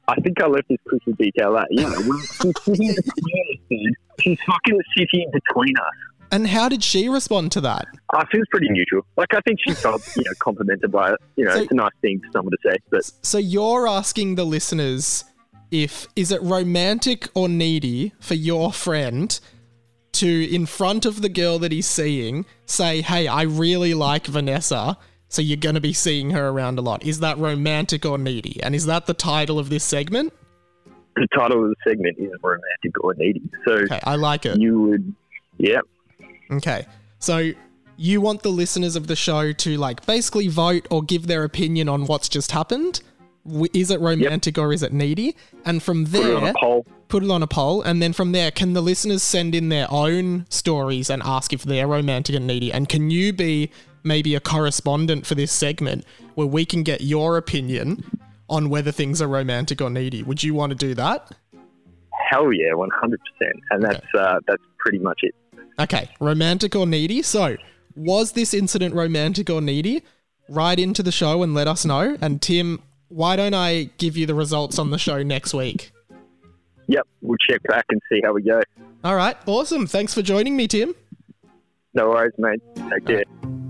I think I left this crucial detail out. Yeah, she's [LAUGHS] sitting between us, dude. She's fucking sitting in between us. And how did she respond to that? I feel it's pretty neutral. Like I think she felt, you know, complimented by it. You know, So- it's a nice thing for someone to say. But So you're asking the listeners if is it romantic or needy for your friend to in front of the girl that he's seeing say, "Hey, I really like Vanessa." So you're going to be seeing her around a lot. Is that romantic or needy? And is that the title of this segment? the title of the segment isn't romantic or needy. So Okay, I like it. you would, yeah, Okay. So you want the listeners of the show to like basically vote or give their opinion on what's just happened? Is it romantic or is it needy? And from put it there, on a poll. put it on a poll, and then from there, can the listeners send in their own stories and ask if they're romantic and needy? And can you be maybe a correspondent for this segment where we can get your opinion on whether things are romantic or needy? Would you want to do that? Hell yeah, one hundred percent. And that's uh, that's pretty much it. Okay, romantic or needy? So, was this incident romantic or needy? Write into the show and let us know. And Tim, why don't I give you the results on the show next week? Yep, we'll check back and see how we go. All right, awesome. Thanks for joining me, Tim. No worries, mate. Take care.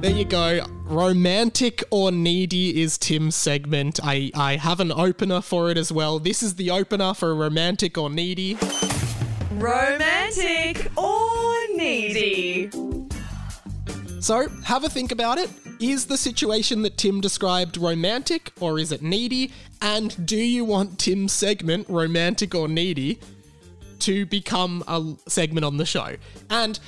There you go. Romantic or needy is Tim's segment. I, I have an opener for it as well. This is the opener for romantic or needy. Romantic or needy? So, have a think about it. Is the situation that Tim described romantic or is it needy? And do you want Tim's segment, romantic or needy, to become a segment on the show? And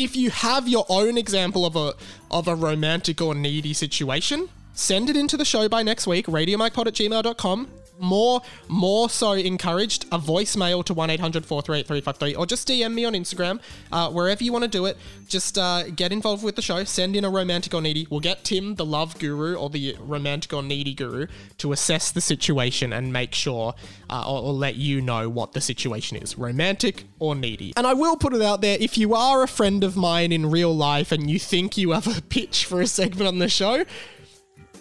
if you have your own example of a of a romantic or needy situation, send it into the show by next week, radiomikepod at gmail.com. More, more so encouraged, a voicemail to 1-800-438-353 or just DM me on Instagram, uh, wherever you want to do it. Just uh, get involved with the show, send in a romantic or needy. We'll get Tim, the love guru or the romantic or needy guru, to assess the situation and make sure uh, or, or let you know what the situation is, romantic or needy. And I will put it out there, if you are a friend of mine in real life and you think you have a [LAUGHS] pitch for a segment on the show,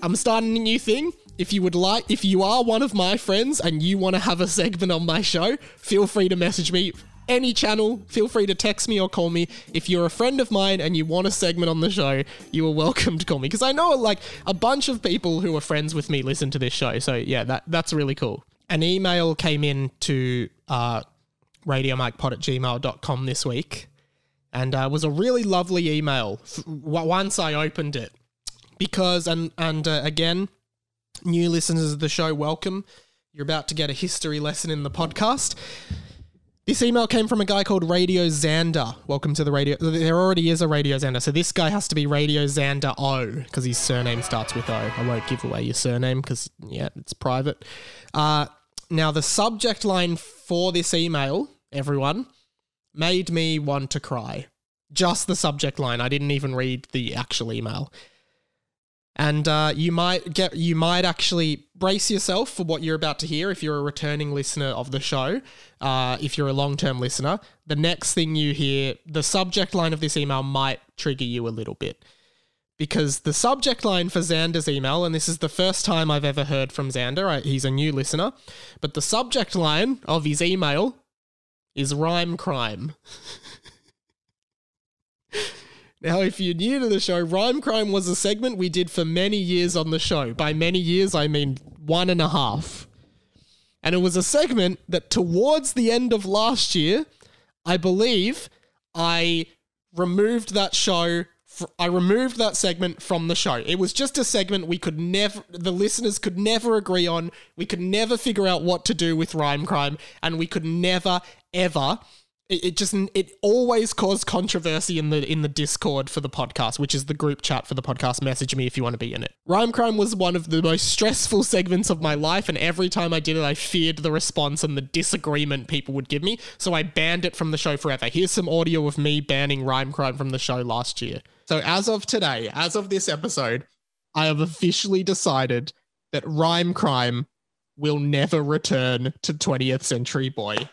I'm starting a new thing. If you would like, if you are one of my friends and you want to have a segment on my show, feel free to message me. Any channel, feel free to text me or call me. If you're a friend of mine and you want a segment on the show, you are welcome to call me. Because I know like a bunch of people who are friends with me listen to this show. So yeah, that that's really cool. An email came in to uh, radiomikepod at gmail.com this week. And uh, was a really lovely email f- once I opened it because and and uh, again new listeners of the show welcome. You're about to get a history lesson in the podcast. This email came from a guy called radio xander. Welcome to the radio there already is a radio xander so this guy has to be radio xander o because his surname starts with o. I won't give away your surname because yeah it's private. Uh, now the subject line for this email everyone made me want to cry. Just the subject line. I didn't even read the actual email. And uh, you might get, you might actually brace yourself for what you're about to hear if you're a returning listener of the show. Uh, if you're a long term listener, the next thing you hear, the subject line of this email might trigger you a little bit. Because the subject line for Xander's email, and this is the first time I've ever heard from Xander, I, he's a new listener, but the subject line of his email is rhyme crime. [LAUGHS] Now, if you're new to the show, Rhyme Crime was a segment we did for many years on the show. By many years, I mean one and a half. And it was a segment that towards the end of last year, I believe I removed that show. I removed that segment from the show. It was just a segment we could never, the listeners could never agree on. We could never figure out what to do with Rhyme Crime, and we could never, ever it, it just it always caused controversy in the in the discord for the podcast which is the group chat for the podcast. Message me if you want to be in it. Rhyme crime was one of the most stressful segments of my life and every time i did it i feared the response and the disagreement people would give me. So i banned it from the show forever. Here's some audio of me banning rhyme crime from the show last year. So as of today as of this episode i have officially decided that rhyme crime will never return to 20th century boy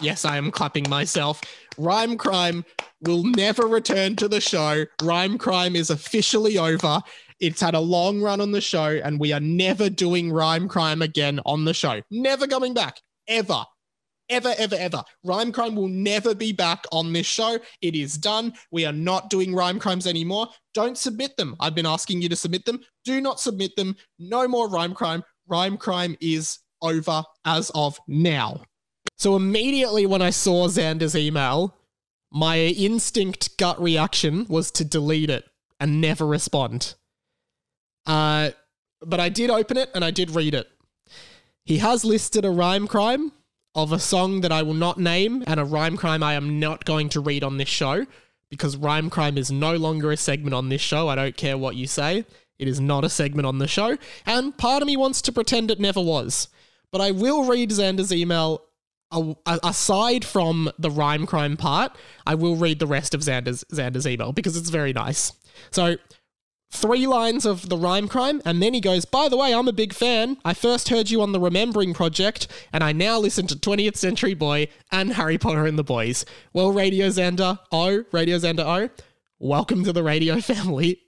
Yes, I am clapping myself. Rhyme Crime will never return to the show. Rhyme Crime is officially over. It's had a long run on the show, and we are never doing Rhyme Crime again on the show. Never coming back. Ever. Ever, ever, ever. Rhyme Crime will never be back on this show. It is done. We are not doing Rhyme Crimes anymore. Don't submit them. I've been asking you to submit them. Do not submit them. No more Rhyme Crime. Rhyme Crime is over as of now. So immediately when I saw Xander's email, my instinct gut reaction was to delete it and never respond. Uh, but I did open it and I did read it. He has listed a rhyme crime of a song that I will not name and a rhyme crime I am not going to read on this show because rhyme crime is no longer a segment on this show. I don't care what you say. It is not a segment on the show. And part of me wants to pretend it never was. But I will read Xander's email aside from the rhyme crime part, I will read the rest of Xander's Xander's email because it's very nice. So, three lines of the rhyme crime, and then he goes, "By the way, I'm a big fan. I first heard you on the Remembering Project, and I now listen to 20th Century Boy and Harry Potter and the Boys." Well, Radio Xander O, Radio Xander O. Welcome to the radio [LAUGHS] family,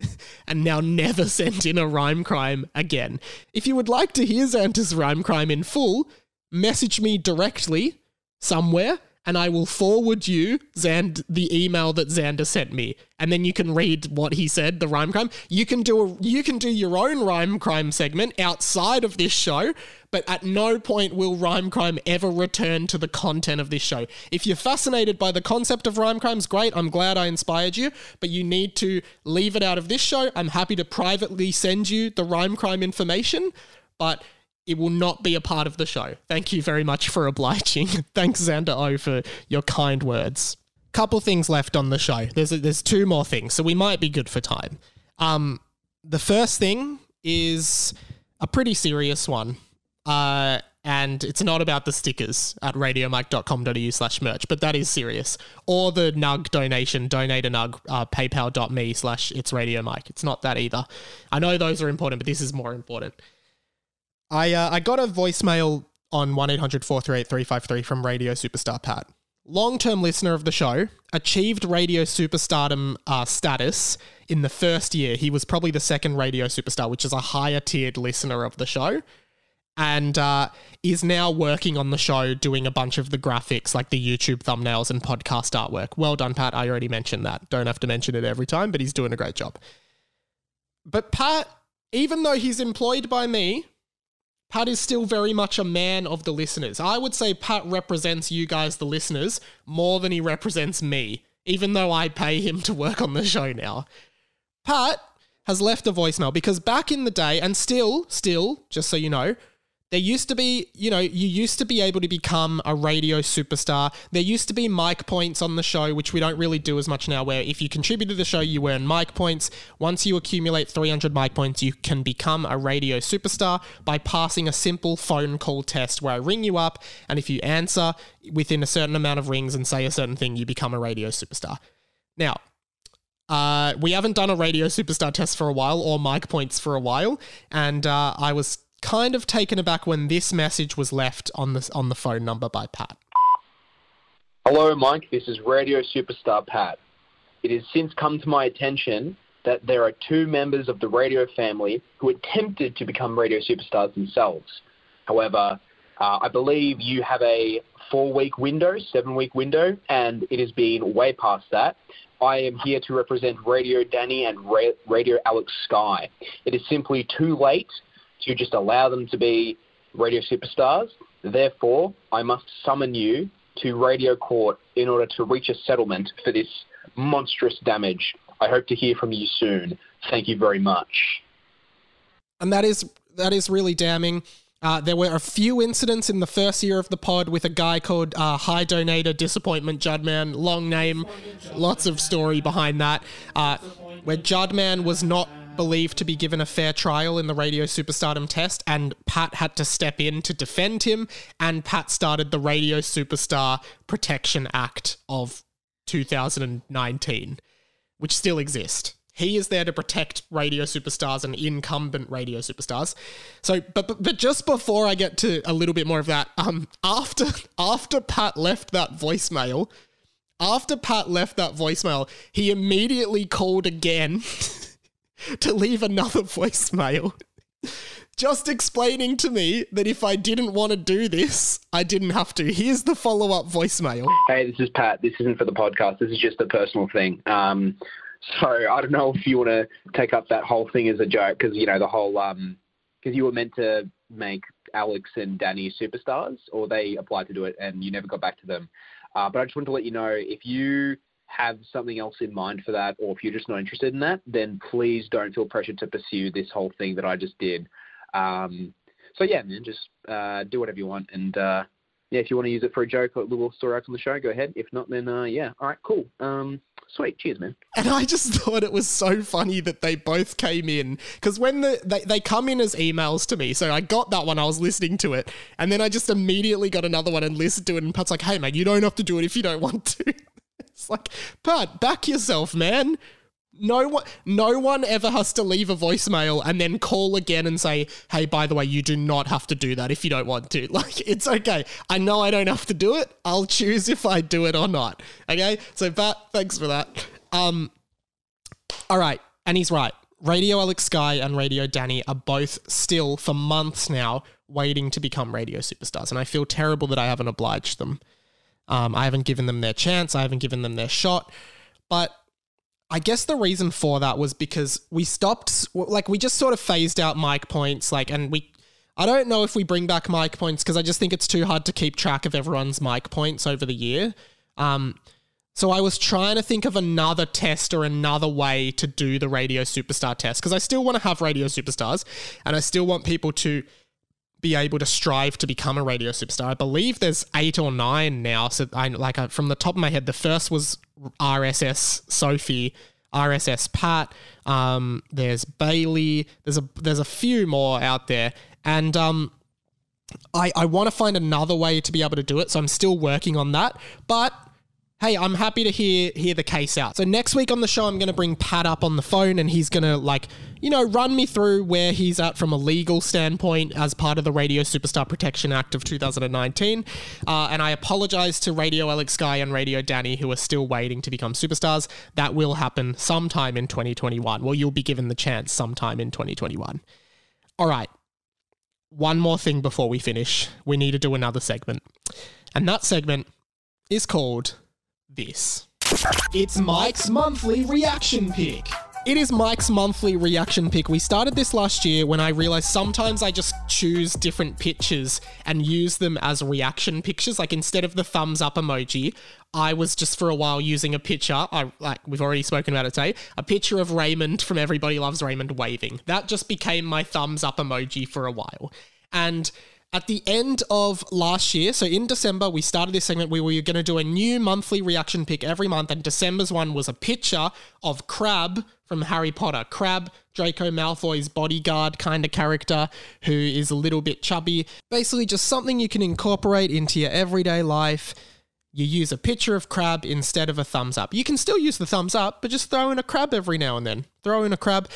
and now never send in a rhyme crime again. If you would like to hear Xander's rhyme crime in full, message me directly somewhere and I will forward you Xand the email that Xander sent me, and then you can read what he said, the rhyme crime. You can do a you can do your own rhyme crime segment outside of this show, but at no point will rhyme crime ever return to the content of this show. If you're fascinated by the concept of rhyme crimes, great. I'm glad I inspired you, but you need to leave it out of this show. I'm happy to privately send you the rhyme crime information, but it will not be a part of the show. Thank you very much for obliging. [LAUGHS] Thanks, Xander O, for your kind words. Couple things left on the show. There's there's two more things, so we might be good for time. Um, the first thing is a pretty serious one, uh, and it's not about the stickers at radiomike.com.au slash merch, but that is serious. Or the Nug donation, donate a Nug, uh, paypal.me slash it's radio mike. It's not that either. I know those are important, but this is more important. I uh, I got a voicemail on 1 800 438 353 from Radio Superstar Pat. Long term listener of the show, achieved radio superstardom uh, status in the first year. He was probably the second radio superstar, which is a higher tiered listener of the show. And uh, is now working on the show doing a bunch of the graphics, like the YouTube thumbnails and podcast artwork. Well done, Pat. I already mentioned that. Don't have to mention it every time, but he's doing a great job. But Pat, even though he's employed by me, Pat is still very much a man of the listeners. I would say Pat represents you guys, the listeners, more than he represents me, even though I pay him to work on the show now. Pat has left a voicemail because back in the day, and still, still, just so you know, there used to be, you know, you used to be able to become a radio superstar. There used to be mic points on the show, which we don't really do as much now, where if you contribute to the show, you earn mic points. Once you accumulate 300 mic points, you can become a radio superstar by passing a simple phone call test where I ring you up, and if you answer within a certain amount of rings and say a certain thing, you become a radio superstar. Now, uh, we haven't done a radio superstar test for a while or mic points for a while, and uh, I was kind of taken aback when this message was left on the on the phone number by Pat. Hello, Mike. This is Radio Superstar Pat. It has since come to my attention that there are two members of the radio family who attempted to become radio superstars themselves. However, uh, I believe you have a four week window, seven week window, and it has been way past that. I am here to represent Radio Danny and Ra- Radio Alex Sky. It is simply too late to just allow them to be radio superstars. Therefore, I must summon you to radio court in order to reach a settlement for this monstrous damage. I hope to hear from you soon. Thank you very much. and that is that is really damning. Uh, there were a few incidents in the first year of the pod with a guy called uh, High Donator Disappointment Judman. Long name, lots of story behind that. Uh, where Judman was not believed to be given a fair trial in the Radio Superstardom test, and Pat had to step in to defend him. And Pat started the Radio Superstar Protection Act of 2019 which still exists. He is there to protect radio superstars and incumbent radio superstars. So, but, but just before I get to a little bit more of that, um, after [LAUGHS] after Pat left that voicemail, after Pat left that voicemail, he immediately called again [LAUGHS] [LAUGHS] to leave another voicemail. Just explaining to me that if I didn't want to do this, I didn't have to. Here's the follow up voicemail. Hey, this is Pat. This isn't for the podcast. This is just a personal thing. Um, so I don't know if you want to take up that whole thing as a joke because you know the whole because you were meant to make Alex and Danny superstars, or they applied to do it and you never got back to them. Uh, but I just wanted to let you know if you have something else in mind for that, or if you're just not interested in that, then please don't feel pressured to pursue this whole thing that I just did. Um, so yeah, man, just uh, do whatever you want, and uh, yeah, if you want to use it for a joke or a little story arc on the show, go ahead. If not, then uh, yeah, all right, cool. Um, sweet, cheers, man. And I just [LAUGHS] thought it was so funny that they both came in because when the they, they come in as emails to me, so I got that one, I was listening to it, and then I just immediately got another one and listened to it, and Pat's like, "Hey, man, you don't have to do it if you don't want to." [LAUGHS] it's [LAUGHS] like, Pat, back yourself, man. No one, no one ever has to leave a voicemail and then call again and say, "Hey, by the way, you do not have to do that if you don't want to." [LAUGHS] Like, it's okay. I know I don't have to do it. I'll choose if I do it or not. Okay. So, Pat, thanks for that. Um, all right, and he's right. Radio Alex Sky and Radio Danny are both still for months now waiting to become radio superstars, and I feel terrible that I haven't obliged them. Um, I haven't given them their chance. I haven't given them their shot. But I guess the reason for that was because we stopped, like, we just sort of phased out mic points, like, and we. I don't know if we bring back mic points because I just think it's too hard to keep track of everyone's mic points over the year. Um, so I was trying to think of another test or another way to do the radio superstar test because I still want to have radio superstars and I still want people to be able to strive to become a radio superstar. I believe there's eight or nine now. So I like uh, from the top of my head, the first was RSS Sophie, RSS Pat. Um, there's Bailey. There's a there's a few more out there, and um, I I want to find another way to be able to do it. So I'm still working on that, but hey, I'm happy to hear hear the case out. So next week on the show, I'm going to bring Pat up on the phone, and he's going to like you know run me through where he's at from a legal standpoint as part of the Radio Superstar Protection Act of 2019. Uh, and I apologize to Radio Alex Sky and Radio Danny who are still waiting to become superstars. That will happen sometime in 2021. Well, you'll be given the chance sometime in 2021. All right. One more thing before we finish. We need to do another segment. And that segment is called this. It's Mike's monthly reaction pick. It is Mike's monthly reaction pick. We started this last year when I realized sometimes I just choose different pictures and use them as reaction pictures. Like instead of the thumbs up emoji, I was just for a while using a picture. I like we've already spoken about it today. A picture of Raymond from Everybody Loves Raymond waving. That just became my thumbs up emoji for a while. And at the end of last year, so in December, we started this segment where we were going to do a new monthly reaction pick every month, and December's one was a picture of Crabbe from Harry Potter. Crabbe, Draco Malfoy's bodyguard kind of character who is a little bit chubby. Basically, just something you can incorporate into your everyday life. you use a picture of Crabbe instead of a thumbs up. You can still use the thumbs up, but just throw in a crab every now and then. Throw in a crab.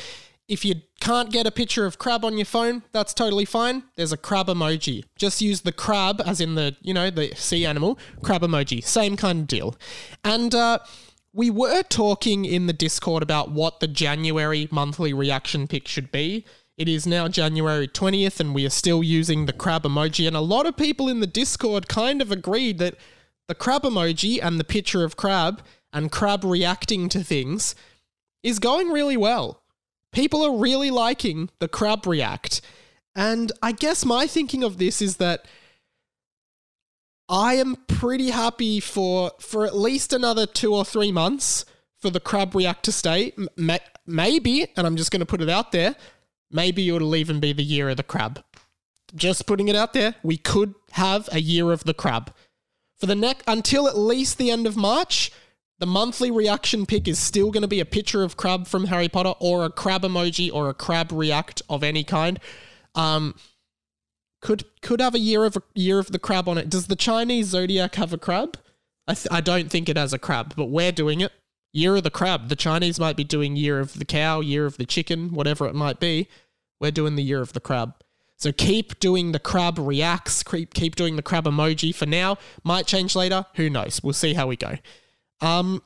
If you can't get a picture of Crabbe on your phone, that's totally fine. There's a crab emoji. Just use the crab, as in the, you know, the sea animal, crab emoji. Same kind of deal. And uh, we were talking in the Discord about what the January monthly reaction pick should be. It is now January 20th, and we are still using the crab emoji. And a lot of people in the Discord kind of agreed that the crab emoji and the picture of Crabbe and Crabbe reacting to things is going really well. People are really liking the crab react. And I guess my thinking of this is that I am pretty happy for for at least another 2 or 3 months for the crab react to stay. M- maybe, and I'm just going to put it out there, maybe it'll even be the year of the crab. Just putting it out there, we could have a year of the crab. For the next until at least the end of March, the monthly reaction pick is still going to be a picture of Crabbe from Harry Potter or a crab emoji or a crab react of any kind. Um, could could have a year of a year of the crab on it. Does the Chinese zodiac have a crab? I th- I don't think it has a crab, but we're doing it. Year of the crab. The Chinese might be doing year of the cow, year of the chicken, whatever it might be. We're doing the year of the crab. So keep doing the crab reacts, keep keep doing the crab emoji for now. Might change later. Who knows? We'll see how we go. Um,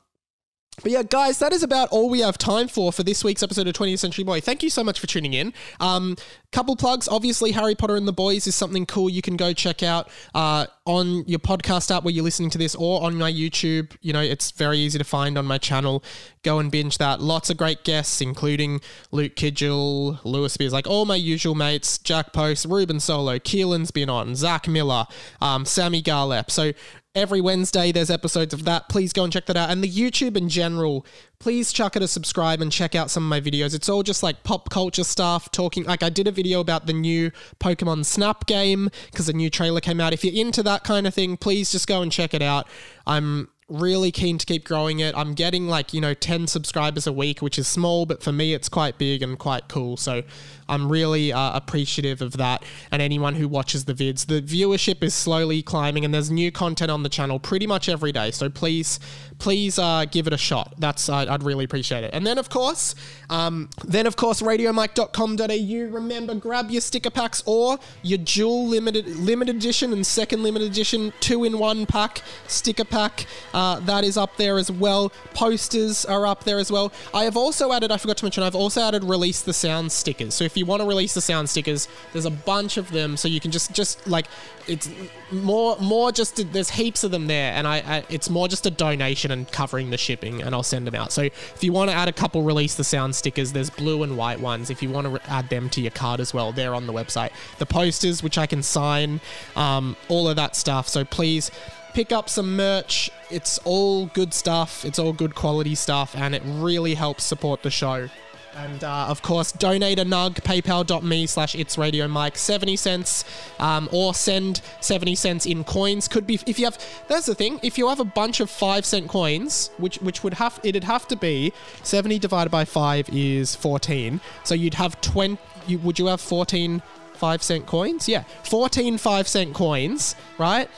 but yeah, guys, that is about all we have time for for this week's episode of 20th Century Boy. Thank you so much for tuning in. Um, couple plugs. Obviously, Harry Potter and the Boys is something cool you can go check out uh, on your podcast app where you're listening to this or on my YouTube. You know, it's very easy to find on my channel. Go and binge that. Lots of great guests, including Luke Kidgell, Lewis Spears, like all my usual mates, Jack Post, Ruben Solo, Keelan's been on, Zach Miller, um, Sammy Garlep. So Every Wednesday, there's episodes of that. Please go and check that out. And the YouTube in general, please chuck it a subscribe and check out some of my videos. It's all just like pop culture stuff, talking. Like, I did a video about the new Pokemon Snap game because a new trailer came out. If you're into that kind of thing, please just go and check it out. I'm really keen to keep growing it. I'm getting like, you know, 10 subscribers a week, which is small, but for me, it's quite big and quite cool. So I'm really uh, appreciative of that and anyone who watches the vids. The viewership is slowly climbing and there's new content on the channel pretty much every day. So please, please uh, give it a shot. That's, uh, I'd really appreciate it. And then, of course, um, then, of course, radiomike.com.au. Remember, grab your sticker packs or your dual limited, limited edition and second limited edition two in one pack sticker pack. Uh, that is up there as well. Posters are up there as well. I have also added, I forgot to mention, I've also added release the sound stickers. So if you want to release the sound stickers, there's a bunch of them. So you can just, just like, it's more, more just, there's heaps of them there. And I, I it's more just a donation and covering the shipping and I'll send them out. So if you want to add a couple release the sound stickers, there's blue and white ones. If you want to add them to your card as well, they're on the website. The posters, which I can sign, um, all of that stuff. So please, pick up some merch. It's all good stuff. It's all good quality stuff, and it really helps support the show. And uh, of course, donate a nug, paypal.me slash it's radio mike, 70 cents, um, or send 70 cents in coins. Could be, if you have, that's the thing, if you have a bunch of 5 cent coins, which which would have, it'd have to be 70 divided by 5 is 14. So you'd have 20, you, would you have 14 5 cent coins? Yeah, 14 5 cent coins, right?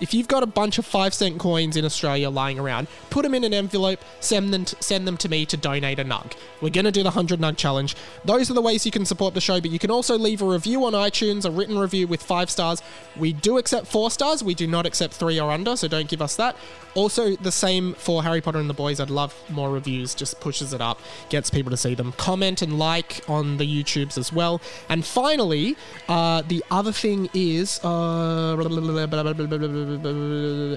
If you've got a bunch of five cent coins in Australia lying around, put them in an envelope, send them, to, send them to me to donate a nug. We're going to do the 100 nug challenge. Those are the ways you can support the show, but you can also leave a review on iTunes, a written review with five stars. We do accept four stars, we do not accept three or under, so don't give us that. Also, the same for Harry Potter and the Boys. I'd love more reviews, just pushes it up, gets people to see them. Comment and like on the YouTubes as well. And finally, uh, the other thing is. Uh,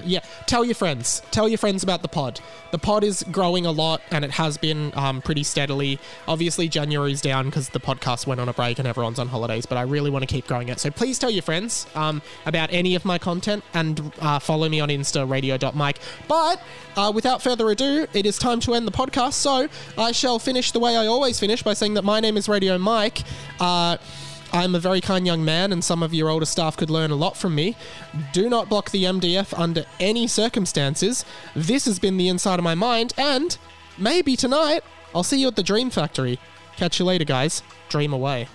yeah, tell your friends. Tell your friends about the pod. The pod is growing a lot, and it has been um, pretty steadily. Obviously, January's down because the podcast went on a break and everyone's on holidays. But I really want to keep growing it. So please tell your friends um, about any of my content and uh, follow me on Insta radio.mike. But uh, without further ado, it is time to end the podcast. So I shall finish the way I always finish by saying that my name is Radio Mike. Uh, I'm a very kind young man, and some of your older staff could learn a lot from me. Do not block the MDF under any circumstances. This has been the inside of my mind, and maybe tonight I'll see you at the Dream Factory. Catch you later, guys. Dream away.